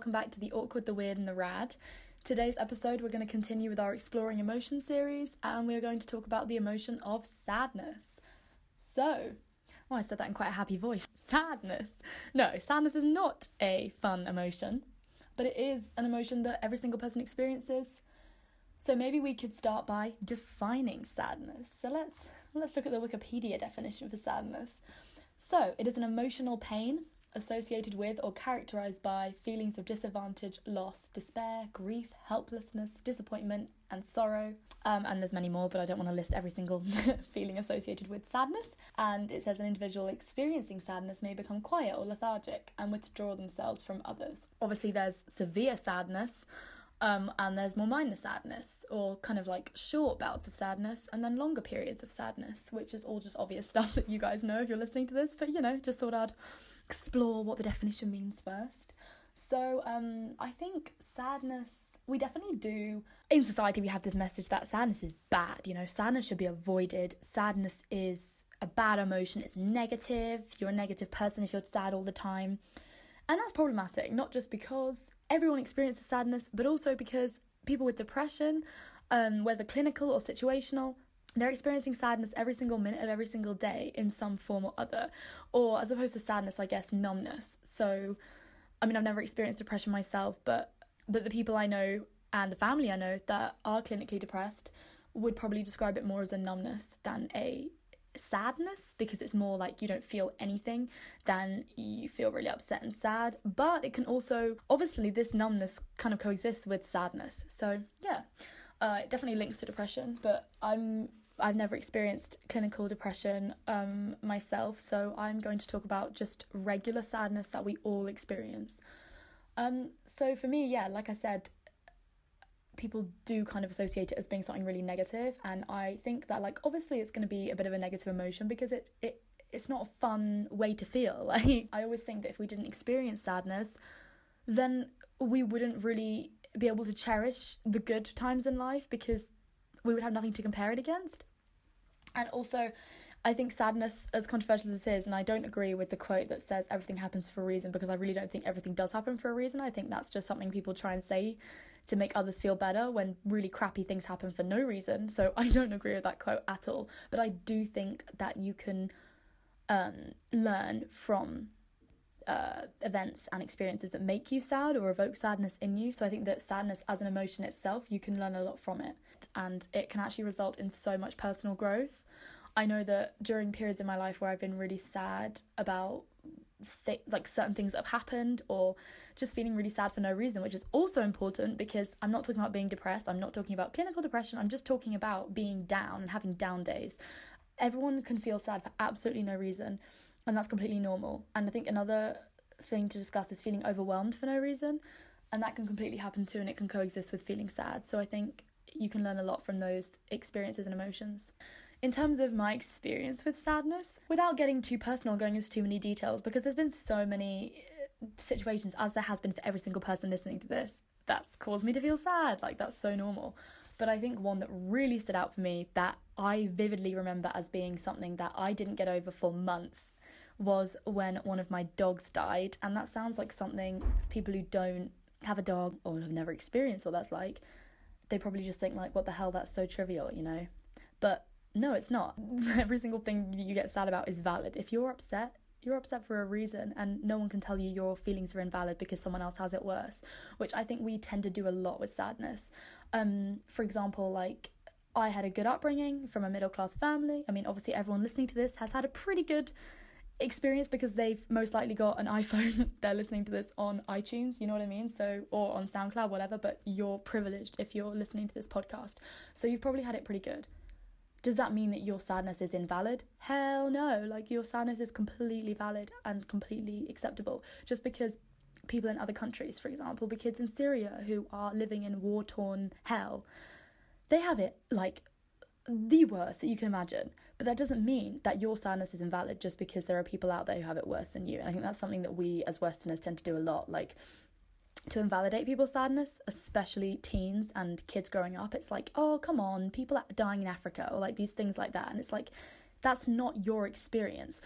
welcome back to the awkward, the weird, and the rad. Today's episode, we're going to continue with our Exploring Emotion series, and we're going to talk about the emotion of sadness. So, oh, I said that in quite a happy voice. Sadness. No, sadness is not a fun emotion, but it is an emotion that every single person experiences. So maybe we could start by defining sadness. So let's let's look at the Wikipedia definition for sadness. So, it is an emotional pain associated with or characterized by feelings of disadvantage, loss, despair, grief, helplessness, disappointment, and sorrow. Um, and there's many more, but I don't want to list every single feeling associated with sadness. And it says an individual experiencing sadness may become quiet or lethargic and withdraw themselves from others. Obviously, there's severe sadness. Um, and there's more minor sadness, or kind of like short bouts of sadness, and then longer periods of sadness, which is all just obvious stuff that you guys know if you're listening to this. But you know, just thought I'd explore what the definition means first. So, um, I think sadness, we definitely do. In society, we have this message that sadness is bad, you know, sadness should be avoided. Sadness is a bad emotion, it's negative. You're a negative person if you're sad all the time. And that's problematic, not just because everyone experiences sadness, but also because people with depression, um, whether clinical or situational, they're experiencing sadness every single minute of every single day in some form or other. Or as opposed to sadness, I guess numbness. So, I mean, I've never experienced depression myself, but but the people I know and the family I know that are clinically depressed would probably describe it more as a numbness than a sadness because it's more like you don't feel anything than you feel really upset and sad but it can also obviously this numbness kind of coexists with sadness so yeah uh, it definitely links to depression but i'm I've never experienced clinical depression um, myself, so I'm going to talk about just regular sadness that we all experience. Um, so for me, yeah, like I said, people do kind of associate it as being something really negative, and I think that like obviously it's going to be a bit of a negative emotion because it it it's not a fun way to feel. Like I always think that if we didn't experience sadness, then we wouldn't really be able to cherish the good times in life because we would have nothing to compare it against. And also, I think sadness, as controversial as it is, and I don't agree with the quote that says everything happens for a reason because I really don't think everything does happen for a reason. I think that's just something people try and say to make others feel better when really crappy things happen for no reason. So I don't agree with that quote at all. But I do think that you can um, learn from uh, events and experiences that make you sad or evoke sadness in you. So I think that sadness as an emotion itself, you can learn a lot from it, and it can actually result in so much personal growth. I know that during periods in my life where I've been really sad about th- like certain things that have happened or just feeling really sad for no reason, which is also important because I'm not talking about being depressed, I'm not talking about clinical depression, I'm just talking about being down and having down days. Everyone can feel sad for absolutely no reason and that's completely normal. And I think another thing to discuss is feeling overwhelmed for no reason, and that can completely happen too, and it can coexist with feeling sad. So I think you can learn a lot from those experiences and emotions. In terms of my experience with sadness, without getting too personal, going into too many details, because there's been so many uh, situations, as there has been for every single person listening to this, that's caused me to feel sad. Like, that's so normal. But I think one that really stood out for me that I vividly remember as being something that I didn't get over for months was when one of my dogs died. And that sounds like something people who don't have a dog or have never experienced what that's like, they probably just think like, what the hell, that's so trivial, you know? But no, it's not. Every single thing you get sad about is valid. If you're upset, you're upset for a reason, and no one can tell you your feelings are invalid because someone else has it worse, which I think we tend to do a lot with sadness. Um, for example, like I had a good upbringing from a middle class family. I mean, obviously, everyone listening to this has had a pretty good experience because they've most likely got an iPhone. They're listening to this on iTunes, you know what I mean? So, or on SoundCloud, whatever, but you're privileged if you're listening to this podcast. So, you've probably had it pretty good. Does that mean that your sadness is invalid? Hell no. Like, your sadness is completely valid and completely acceptable. Just because people in other countries, for example, the kids in Syria who are living in war torn hell, they have it like the worst that you can imagine. But that doesn't mean that your sadness is invalid just because there are people out there who have it worse than you. And I think that's something that we as Westerners tend to do a lot. Like, to invalidate people's sadness, especially teens and kids growing up, it's like, oh, come on, people are dying in Africa, or like these things like that. And it's like, that's not your experience.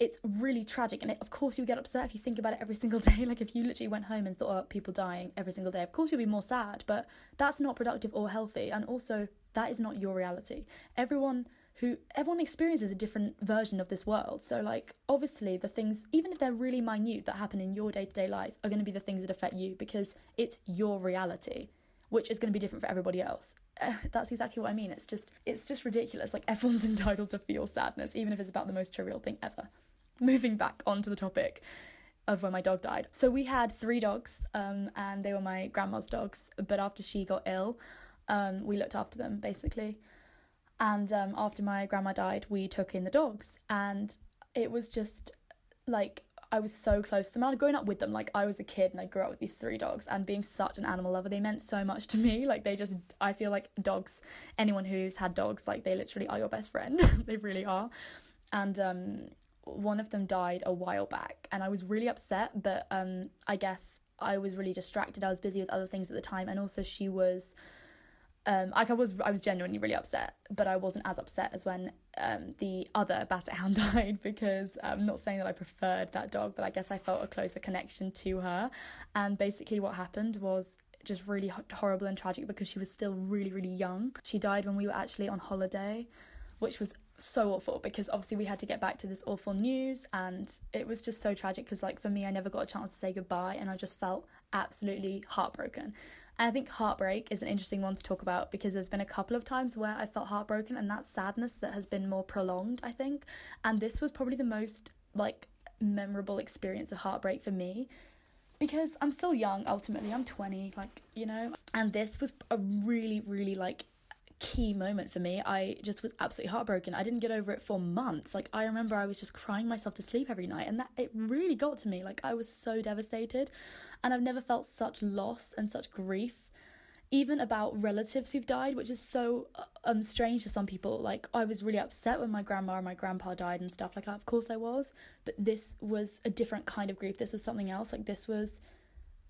it's really tragic and it, of course you get upset if you think about it every single day like if you literally went home and thought about people dying every single day of course you'll be more sad but that's not productive or healthy and also that is not your reality. Everyone who everyone experiences a different version of this world. So like obviously the things even if they're really minute that happen in your day-to-day life are going to be the things that affect you because it's your reality which is going to be different for everybody else. That's exactly what i mean. It's just it's just ridiculous. Like everyone's entitled to feel sadness even if it's about the most trivial thing ever. Moving back onto the topic of when my dog died. So we had three dogs, um, and they were my grandma's dogs. But after she got ill, um, we looked after them basically. And um, after my grandma died, we took in the dogs, and it was just like I was so close to them. I'd grown up with them. Like I was a kid and I grew up with these three dogs and being such an animal lover, they meant so much to me. Like they just I feel like dogs, anyone who's had dogs, like they literally are your best friend. they really are. And um one of them died a while back and I was really upset, but um, I guess I was really distracted. I was busy with other things at the time, and also she was. Um, like I was, I was genuinely really upset, but I wasn't as upset as when um, the other basset hound died because I'm not saying that I preferred that dog, but I guess I felt a closer connection to her. And basically, what happened was just really horrible and tragic because she was still really, really young. She died when we were actually on holiday, which was so awful because obviously we had to get back to this awful news and it was just so tragic because like for me I never got a chance to say goodbye and I just felt absolutely heartbroken. I think heartbreak is an interesting one to talk about because there's been a couple of times where I felt heartbroken and that sadness that has been more prolonged, I think. And this was probably the most like memorable experience of heartbreak for me because I'm still young ultimately. I'm 20, like, you know. And this was a really really like key moment for me. I just was absolutely heartbroken. I didn't get over it for months. Like I remember I was just crying myself to sleep every night and that it really got to me. Like I was so devastated and I've never felt such loss and such grief even about relatives who've died, which is so uh, um strange to some people. Like I was really upset when my grandma and my grandpa died and stuff. Like of course I was, but this was a different kind of grief. This was something else. Like this was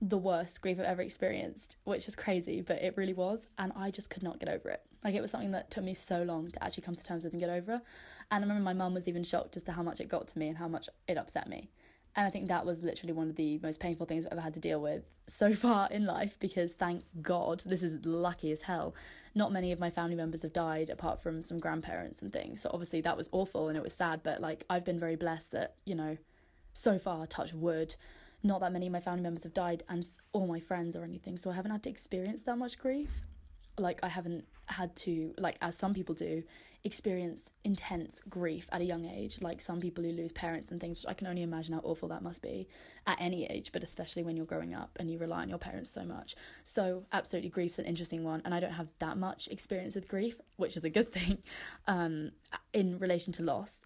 the worst grief I've ever experienced, which is crazy, but it really was. And I just could not get over it. Like, it was something that took me so long to actually come to terms with and get over. And I remember my mum was even shocked as to how much it got to me and how much it upset me. And I think that was literally one of the most painful things I've ever had to deal with so far in life because thank God, this is lucky as hell. Not many of my family members have died apart from some grandparents and things. So obviously that was awful and it was sad, but like I've been very blessed that, you know, so far, touch wood, not that many of my family members have died and all my friends or anything so i haven't had to experience that much grief. Like i haven't had to like as some people do experience intense grief at a young age like some people who lose parents and things i can only imagine how awful that must be at any age but especially when you're growing up and you rely on your parents so much. So absolutely grief's an interesting one and i don't have that much experience with grief which is a good thing um in relation to loss.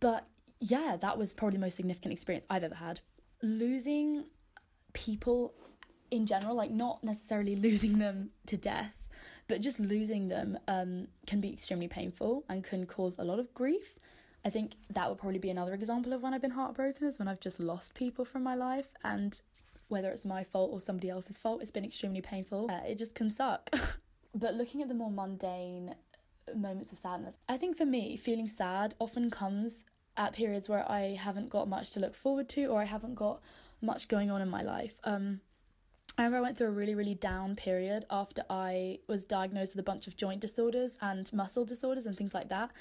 But yeah that was probably the most significant experience i've ever had losing people in general, like not necessarily losing them to death, but just losing them um, can be extremely painful and can cause a lot of grief. I think that would probably be another example of when I've been heartbroken, is when I've just lost people from my life, and whether it's my fault or somebody else's fault, it's been extremely painful. Uh, it just can suck. but looking at the more mundane moments of sadness, I think for me, feeling sad often comes at periods where I haven't got much to look forward to or I haven't got much going on in my life. Um, I remember I went through a really, really down period after I was diagnosed with a bunch of joint disorders and muscle disorders and things like that.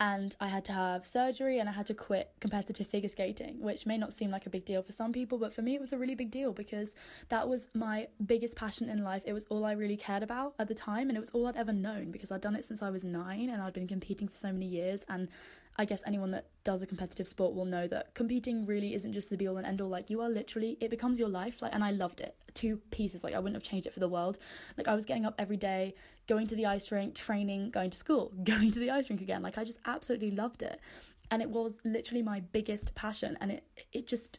And I had to have surgery and I had to quit competitive figure skating, which may not seem like a big deal for some people, but for me it was a really big deal because that was my biggest passion in life. It was all I really cared about at the time and it was all I'd ever known because I'd done it since I was nine and I'd been competing for so many years and I guess anyone that does a competitive sport will know that competing really isn't just the be all and end all. Like you are literally, it becomes your life. Like, and I loved it. Two pieces. Like I wouldn't have changed it for the world. Like I was getting up every day, going to the ice rink, training, going to school, going to the ice rink again. Like I just absolutely loved it, and it was literally my biggest passion. And it it just,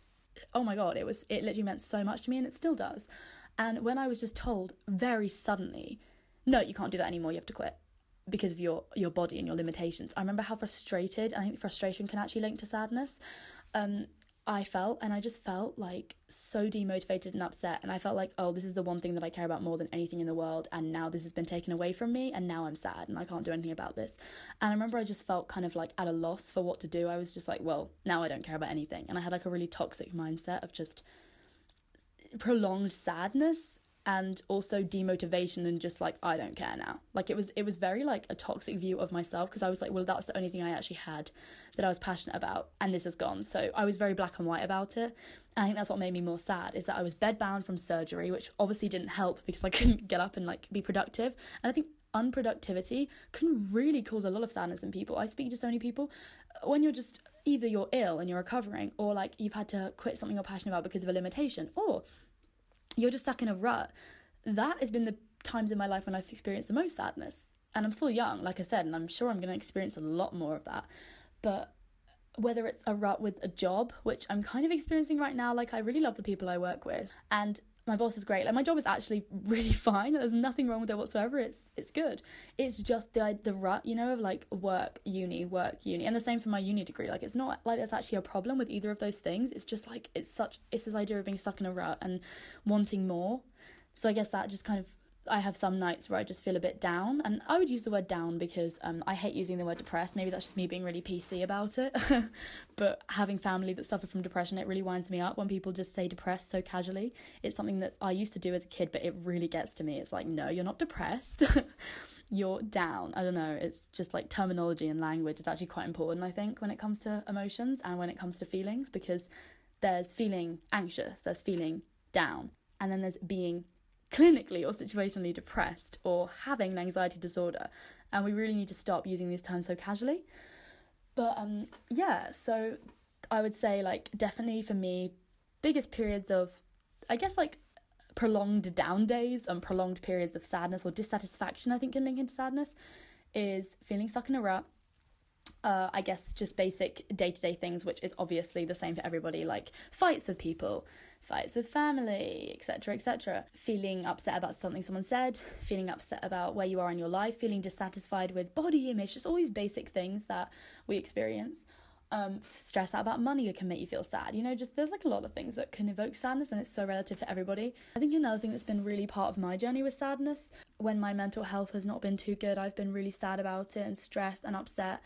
oh my god, it was it literally meant so much to me, and it still does. And when I was just told very suddenly, no, you can't do that anymore. You have to quit because of your your body and your limitations. I remember how frustrated. I think frustration can actually link to sadness. Um, I felt, and I just felt like so demotivated and upset. And I felt like, oh, this is the one thing that I care about more than anything in the world. And now this has been taken away from me, and now I'm sad and I can't do anything about this. And I remember I just felt kind of like at a loss for what to do. I was just like, well, now I don't care about anything. And I had like a really toxic mindset of just prolonged sadness and also demotivation and just like I don't care now. Like it was it was very like a toxic view of myself because I was like, well, that's the only thing I actually had that I was passionate about, and this is gone. So I was very black and white about it. And I think that's what made me more sad is that I was bedbound from surgery, which obviously didn't help because I couldn't get up and like be productive. And I think unproductivity can really cause a lot of sadness in people. I speak to so many people uh, when you're just either you're ill and you're recovering or like you've had to quit something you're passionate about because of a limitation or you're just stuck in a rut. That has been the times in my life when I've experienced the most sadness. And I'm still young, like I said, and I'm sure I'm going to experience a lot more of that. But whether it's a rut with a job, which I'm kind of experiencing right now, like I really love the people I work with, and my boss is great. Like my job is actually really fine. There's nothing wrong with it whatsoever. It's it's good. It's just the the rut, you know, of like work, uni, work, uni, and the same for my uni degree. Like it's not like there's actually a problem with either of those things. It's just like it's such it's this idea of being stuck in a rut and wanting more. So I guess that just kind of I have some nights where I just feel a bit down, and I would use the word down because um, I hate using the word depressed. Maybe that's just me being really PC about it. but having family that suffer from depression, it really winds me up when people just say depressed so casually. It's something that I used to do as a kid, but it really gets to me. It's like, no, you're not depressed. you're down. I don't know. It's just like terminology and language is actually quite important, I think, when it comes to emotions and when it comes to feelings because there's feeling anxious, there's feeling down, and then there's being clinically or situationally depressed or having an anxiety disorder. And we really need to stop using these terms so casually. But um, yeah, so I would say, like, definitely for me, biggest periods of, I guess, like, prolonged down days and prolonged periods of sadness or dissatisfaction, I think can link into sadness, is feeling stuck in a rut uh, I guess just basic day to day things, which is obviously the same for everybody, like fights with people, fights with family, etc., etc. Feeling upset about something someone said, feeling upset about where you are in your life, feeling dissatisfied with body image, just all these basic things that we experience. Um, stress out about money can make you feel sad. You know, just there's like a lot of things that can evoke sadness, and it's so relative for everybody. I think another thing that's been really part of my journey with sadness, when my mental health has not been too good, I've been really sad about it and stressed and upset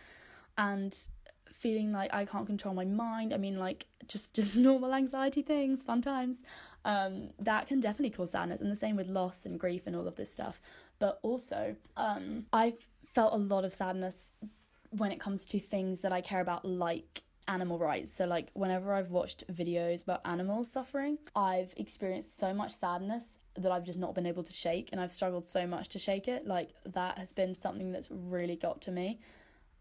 and feeling like I can't control my mind. I mean, like just just normal anxiety things, fun times. Um, that can definitely cause sadness, and the same with loss and grief and all of this stuff. But also, um, I've felt a lot of sadness when it comes to things that I care about, like animal rights. So, like, whenever I've watched videos about animals suffering, I've experienced so much sadness that I've just not been able to shake, and I've struggled so much to shake it. Like, that has been something that's really got to me.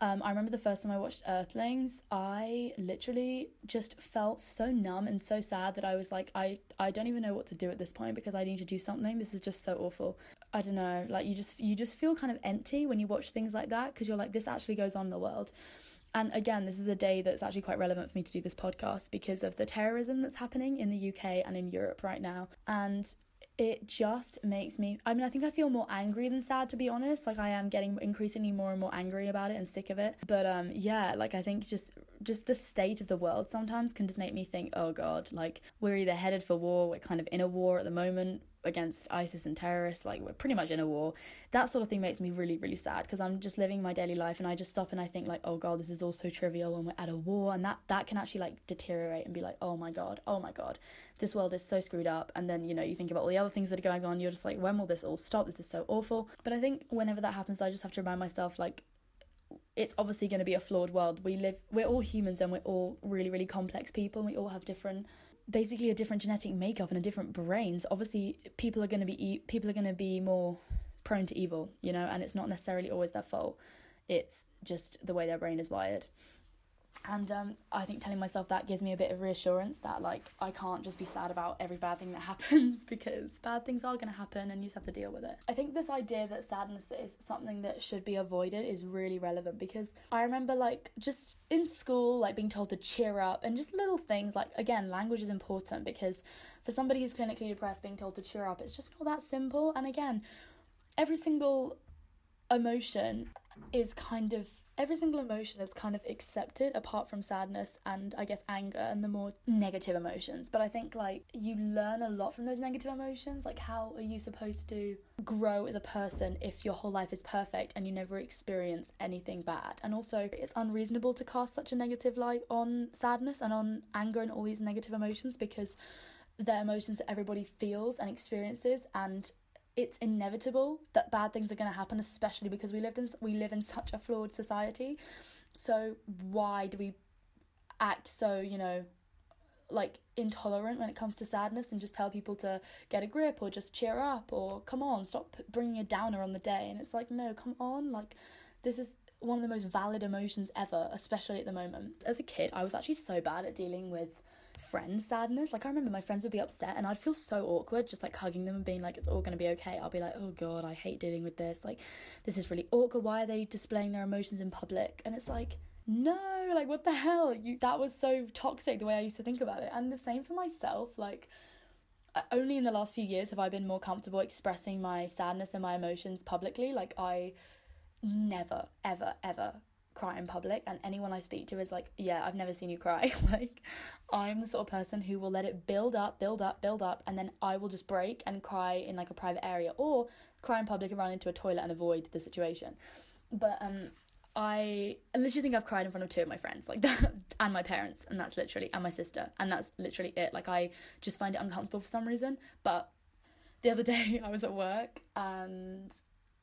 Um, I remember the first time I watched Earthlings, I literally just felt so numb and so sad that I was like, I, I don't even know what to do at this point because I need to do something. This is just so awful. I don't know, like you just you just feel kind of empty when you watch things like that because you're like, this actually goes on in the world. And again, this is a day that's actually quite relevant for me to do this podcast because of the terrorism that's happening in the UK and in Europe right now. And it just makes me I mean I think I feel more angry than sad to be honest. Like I am getting increasingly more and more angry about it and sick of it. But um yeah like I think just just the state of the world sometimes can just make me think oh god like we're either headed for war we're kind of in a war at the moment against ISIS and terrorists, like we're pretty much in a war. That sort of thing makes me really, really sad because I'm just living my daily life and I just stop and I think like, oh god, this is all so trivial when we're at a war and that that can actually like deteriorate and be like, oh my god, oh my god, this world is so screwed up. And then you know you think about all the other things that are going on. You're just like, when will this all stop? This is so awful. But I think whenever that happens, I just have to remind myself like it's obviously going to be a flawed world. We live, we're all humans and we're all really, really complex people. we all have different basically a different genetic makeup and a different brains. Obviously people are going to be people are going to be more prone to evil you know and it's not necessarily always their fault. It's just the way their brain is wired and um, I think telling myself that gives me a bit of reassurance that like I can't just be sad about every bad thing that happens because bad things are going to happen and you just have to deal with it. I think this idea that sadness is something that should be avoided is really relevant because I remember like just in school like being told to cheer up and just little things like again language is important because for somebody who's clinically depressed being told to cheer up it's just not that simple and again every single emotion is kind of every single emotion is kind of accepted apart from sadness and I guess anger and the more negative emotions. But I think like you learn a lot from those negative emotions. Like, how are you supposed to grow as a person if your whole life is perfect and you never experience anything bad? And also, it's unreasonable to cast such a negative light on sadness and on anger and all these negative emotions because they're emotions that everybody feels and experiences and it's inevitable that bad things are going to happen especially because we lived in we live in such a flawed society. So why do we act so you know like intolerant when it comes to sadness and just tell people to get a grip or just cheer up or come on stop bringing a downer on the day. And it's like no come on. Like this is one of the most valid emotions ever especially at the moment. As a kid i was actually so bad at dealing with friend sadness. Like I remember my friends would be upset and I'd feel so awkward just like hugging them and being like it's all to be okay. I'll be like, "Oh god, I hate dealing with this. Like this is really awkward. Why are they displaying their emotions in public?" And it's like, "No, like what the hell? You that was so toxic the way I used to think about it." And the same for myself, like only in the last few years have I been more comfortable expressing my sadness and my emotions publicly. Like I never ever ever cry in public and anyone I speak to is like, yeah, I've never seen you cry. like I'm the sort of person who will let it build up, build up, build up and then I will just break and cry in like a private area or cry in public and run into a toilet and avoid the situation. But um I literally think I've cried in front of two of my friends, like that, and my parents, and that's literally, and my sister, and that's literally it. Like, I just find it uncomfortable for some reason. But the other day, I was at work and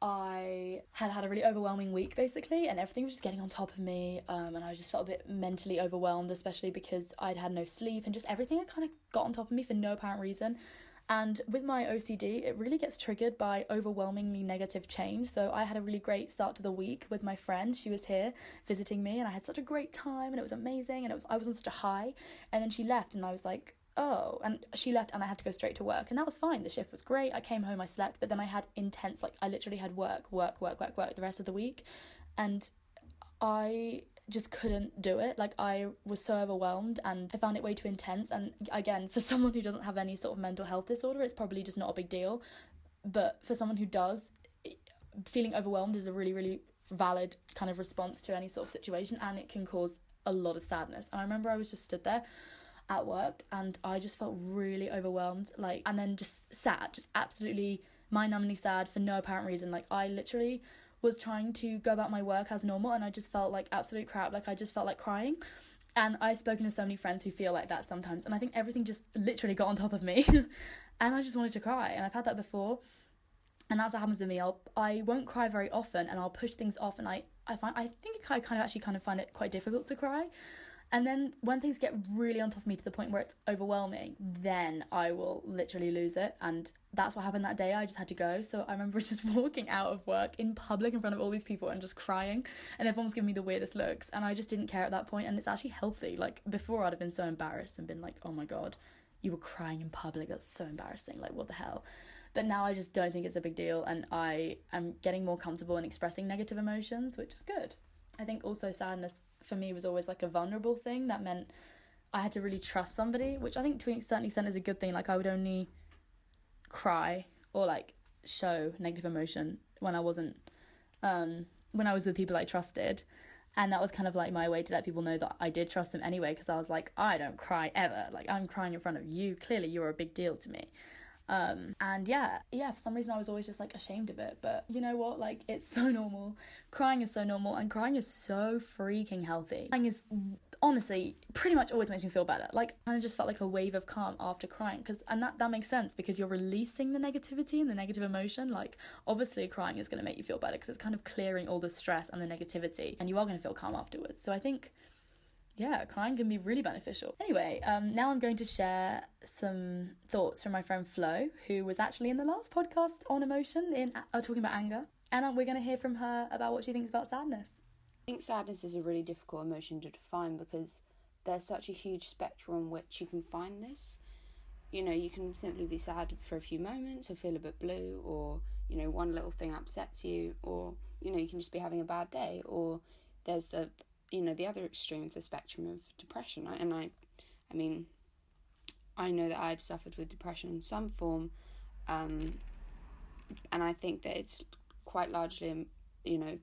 I had had a really overwhelming week basically, and everything was just getting on top of me. Um, and I just felt a bit mentally overwhelmed, especially because I'd had no sleep and just everything had kind of got on top of me for no apparent reason. And with my OCD, it really gets triggered by overwhelmingly negative change. So I had a really great start to the week with my friend. She was here visiting me, and I had such a great time, and it was amazing, and it was I was on such a high. And then she left, and I was like, oh and she left and i had to go straight to work and that was fine the shift was great i came home i slept but then i had intense like i literally had work work work work work the rest of the week and i just couldn't do it like i was so overwhelmed and i found it way too intense and again for someone who doesn't have any sort of mental health disorder it's probably just not a big deal but for someone who does feeling overwhelmed is a really really valid kind of response to any sort of situation and it can cause a lot of sadness and i remember i was just stood there at work and I just felt really overwhelmed like and then just sad just absolutely mind-numbingly sad for no apparent reason. Like I literally was trying to go about my work as normal and I just felt like absolute crap like I just felt like crying. And I've spoken to so many friends who feel like that sometimes and I think everything just literally got on top of me. And I just wanted to cry and I've had that before. And that's what happens to me. I'll I won't cry very often and I'll push things off and I I find I think I kind of actually kind of find it quite difficult to cry and then when things get really on top of me to the point where it's overwhelming, then I will literally lose it. And that's what happened that day. I just had to go. So I remember just walking out of work in public in front of all these people and just crying. And everyone was giving me the weirdest looks. And I just didn't care at that point. And it's actually healthy. Like before, I'd have been so embarrassed and been like, oh my God, you were crying in public. That's so embarrassing. Like, what the hell? But now I just don't think it's a big deal. And I am getting more comfortable in expressing negative emotions, which is good. I think also sadness for me was always like a vulnerable thing that meant I had to really trust somebody, which I think to a certain extent is a good thing. Like I would only cry or like show negative emotion when I wasn't um when I was with people I trusted. And that was kind of like my way to let people know that I did trust them anyway, because I was like, I don't cry ever. Like, I'm crying in front of you. Clearly, you're a big deal to me. Um, and yeah, yeah, for some reason I was always just like ashamed of it. But you know what? Like, it's so normal. Crying is so normal, and crying is so freaking healthy. Crying is honestly pretty much always makes me feel better. Like, I kind of just felt like a wave of calm after crying. Cause, and that, that makes sense because you're releasing the negativity and the negative emotion. Like, obviously, crying is going to make you feel better because it's kind of clearing all the stress and the negativity, and you are going to feel calm afterwards. So I think yeah, crying can be really beneficial. Anyway, um, now I'm going to share some thoughts from my friend Flo, who was actually in the last podcast on emotion, in uh, talking about anger, and um, we're going to hear from her about what she thinks about sadness. I think sadness is a really difficult emotion to define because there's such a huge spectrum on which you can find this. You know, you can simply be sad for a few moments or feel a bit blue, or you know, one little thing upsets you, or you know, you can just be having a bad day, or there's the you know the other extreme of the spectrum of depression and i i mean i know that i've suffered with depression in some form um, and i think that it's quite largely you know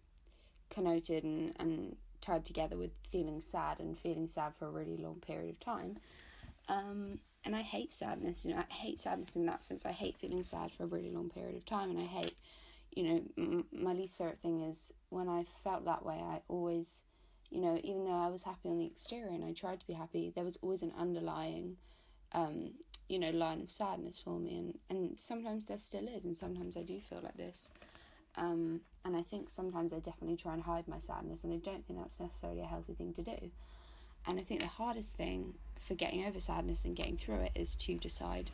connoted and, and tied together with feeling sad and feeling sad for a really long period of time. Um, and I hate sadness, you know, I hate sadness in that sense. I hate feeling sad for a really long period of time, and I hate, you know, m- my least favorite thing is when I felt that way, I always, you know, even though I was happy on the exterior and I tried to be happy, there was always an underlying, um, you know, line of sadness for me, and, and sometimes there still is, and sometimes I do feel like this. Um, and I think sometimes I definitely try and hide my sadness, and I don't think that's necessarily a healthy thing to do. And I think the hardest thing for getting over sadness and getting through it is to decide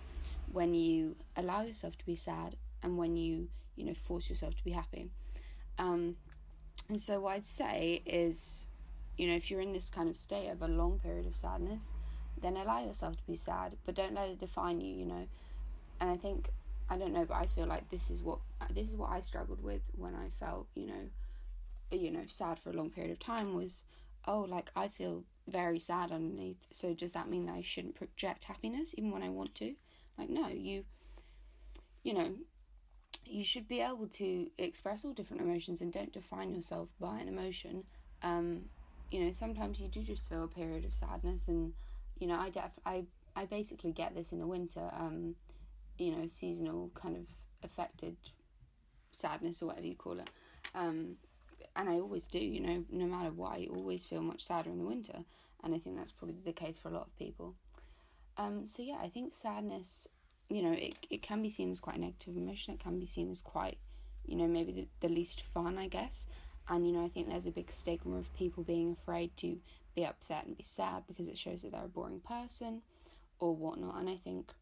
when you allow yourself to be sad and when you, you know, force yourself to be happy. Um, and so, what I'd say is, you know, if you're in this kind of state of a long period of sadness, then allow yourself to be sad, but don't let it define you, you know. And I think I don't know, but I feel like this is what this is what I struggled with when I felt, you know, you know, sad for a long period of time was, oh, like I feel very sad underneath. So does that mean that I shouldn't project happiness even when I want to? Like no, you you know, you should be able to express all different emotions and don't define yourself by an emotion. Um, you know, sometimes you do just feel a period of sadness and you know, I def I I basically get this in the winter. Um, you know, seasonal kind of affected sadness or whatever you call it. Um, and I always do, you know, no matter what, I always feel much sadder in the winter. And I think that's probably the case for a lot of people. Um, so yeah, I think sadness, you know, it, it can be seen as quite a negative emotion. It can be seen as quite, you know, maybe the, the least fun, I guess. And, you know, I think there's a big stigma of people being afraid to be upset and be sad because it shows that they're a boring person or whatnot. And I think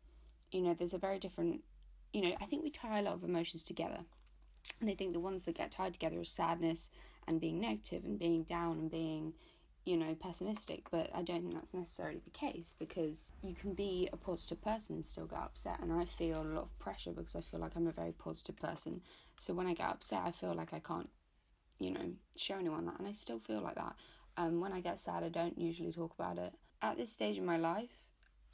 you know, there's a very different, you know, I think we tie a lot of emotions together. And I think the ones that get tied together are sadness and being negative and being down and being, you know, pessimistic. But I don't think that's necessarily the case because you can be a positive person and still get upset. And I feel a lot of pressure because I feel like I'm a very positive person. So when I get upset, I feel like I can't, you know, show anyone that. And I still feel like that. Um, when I get sad, I don't usually talk about it. At this stage in my life,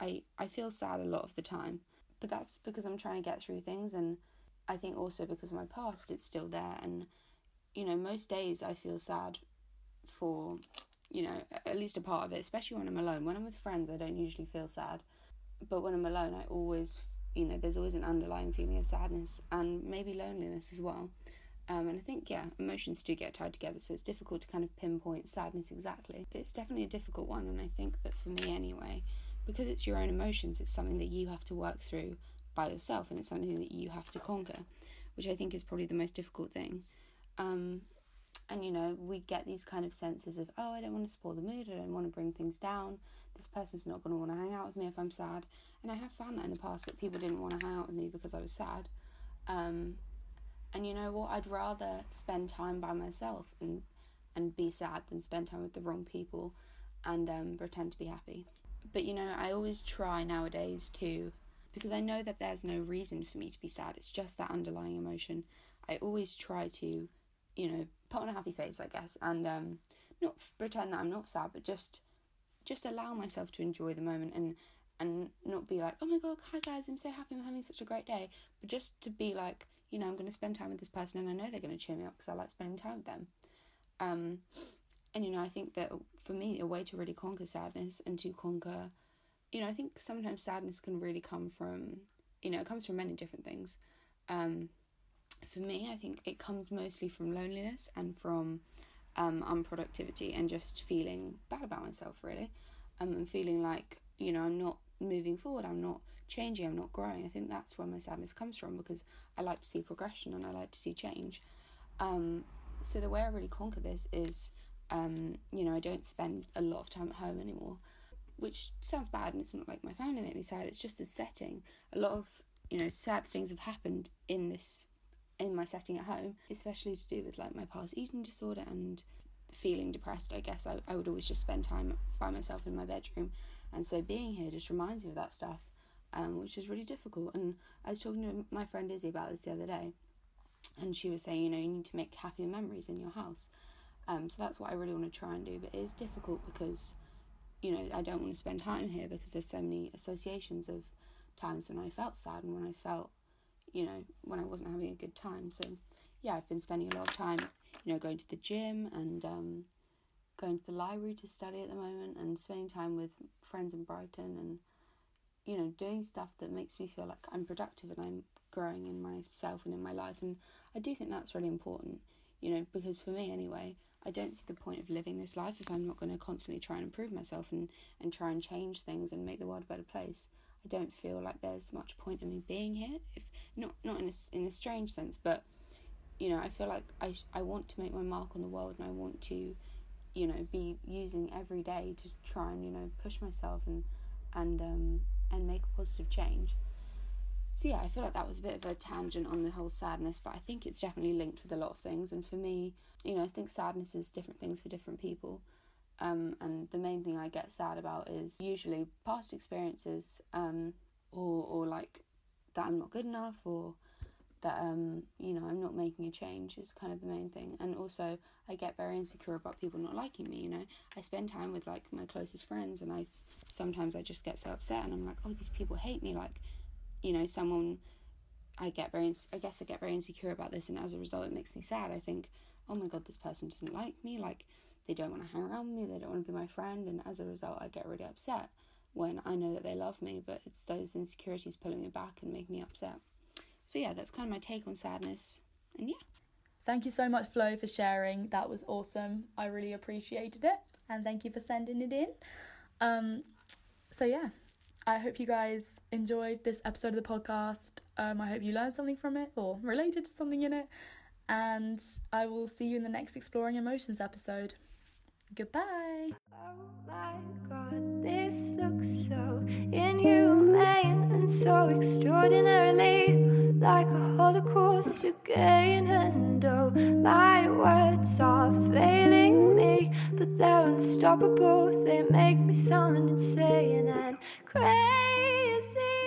I, I feel sad a lot of the time but that's because I'm trying to get through things and I think also because of my past it's still there and you know most days I feel sad for you know at least a part of it especially when I'm alone when I'm with friends I don't usually feel sad but when I'm alone I always you know there's always an underlying feeling of sadness and maybe loneliness as well um, and I think yeah emotions do get tied together so it's difficult to kind of pinpoint sadness exactly but it's definitely a difficult one and I think that for me anyway because it's your own emotions, it's something that you have to work through by yourself and it's something that you have to conquer, which I think is probably the most difficult thing. Um, and you know, we get these kind of senses of, oh, I don't want to spoil the mood, I don't want to bring things down, this person's not going to want to hang out with me if I'm sad. And I have found that in the past that people didn't want to hang out with me because I was sad. Um, and you know what? I'd rather spend time by myself and and be sad than spend time with the wrong people and um, pretend to be happy. But you know, I always try nowadays to, because I know that there's no reason for me to be sad, it's just that underlying emotion. I always try to, you know, put on a happy face, I guess, and um, not pretend that I'm not sad, but just just allow myself to enjoy the moment and and not be like, oh my god, hi guys, I'm so happy, I'm having such a great day, but just to be like, you know, I'm going to spend time with this person and I know they're going to cheer me up because I like spending time with them. Um, and you know, I think that for me, a way to really conquer sadness and to conquer, you know, I think sometimes sadness can really come from, you know, it comes from many different things. Um, for me, I think it comes mostly from loneliness and from um, unproductivity and just feeling bad about myself, really. Um, and feeling like, you know, I'm not moving forward, I'm not changing, I'm not growing. I think that's where my sadness comes from because I like to see progression and I like to see change. Um, so the way I really conquer this is um, you know, I don't spend a lot of time at home anymore, which sounds bad, and it's not like my family made me sad. It's just the setting. A lot of you know sad things have happened in this in my setting at home, especially to do with like my past eating disorder and feeling depressed. I guess I, I would always just spend time by myself in my bedroom, and so being here just reminds me of that stuff, um, which is really difficult. And I was talking to my friend Izzy about this the other day, and she was saying, you know, you need to make happier memories in your house. Um, so that's what I really want to try and do. But it is difficult because, you know, I don't want to spend time here because there's so many associations of times when I felt sad and when I felt, you know, when I wasn't having a good time. So yeah, I've been spending a lot of time you know, going to the gym and um, going to the library to study at the moment and spending time with friends in Brighton and, you know, doing stuff that makes me feel like I'm productive and I'm growing in myself and in my life. And I do think that's really important, you know, because for me anyway, I don't see the point of living this life if I'm not going to constantly try and improve myself and, and try and change things and make the world a better place. I don't feel like there's much point in me being here, if not not in a, in a strange sense, but you know, I feel like I I want to make my mark on the world and I want to, you know, be using every day to try and you know push myself and and um and make a positive change. So yeah, I feel like that was a bit of a tangent on the whole sadness, but I think it's definitely linked with a lot of things. And for me, you know, I think sadness is different things for different people. Um, and the main thing I get sad about is usually past experiences, um, or or like that I'm not good enough, or that um, you know I'm not making a change is kind of the main thing. And also, I get very insecure about people not liking me. You know, I spend time with like my closest friends, and I sometimes I just get so upset, and I'm like, oh, these people hate me, like you know, someone I get very, I guess I get very insecure about this, and as a result, it makes me sad. I think, oh my god, this person doesn't like me, like they don't want to hang around me, they don't want to be my friend, and as a result, I get really upset when I know that they love me, but it's those insecurities pulling me back and making me upset. So yeah, that's kind of my take on sadness, and yeah. Thank you so much, Flo, for sharing. That was awesome. I really appreciated it, and thank you for sending it in. Um, so yeah, I hope you guys enjoyed this episode of the podcast. Um, I hope you learned something from it or related to something in it. And I will see you in the next Exploring Emotions episode. Goodbye. Oh my god, this looks so inhumane and so extraordinarily like a Holocaust again. And oh, my words are failing me, but they're unstoppable. They make me sound insane and crazy.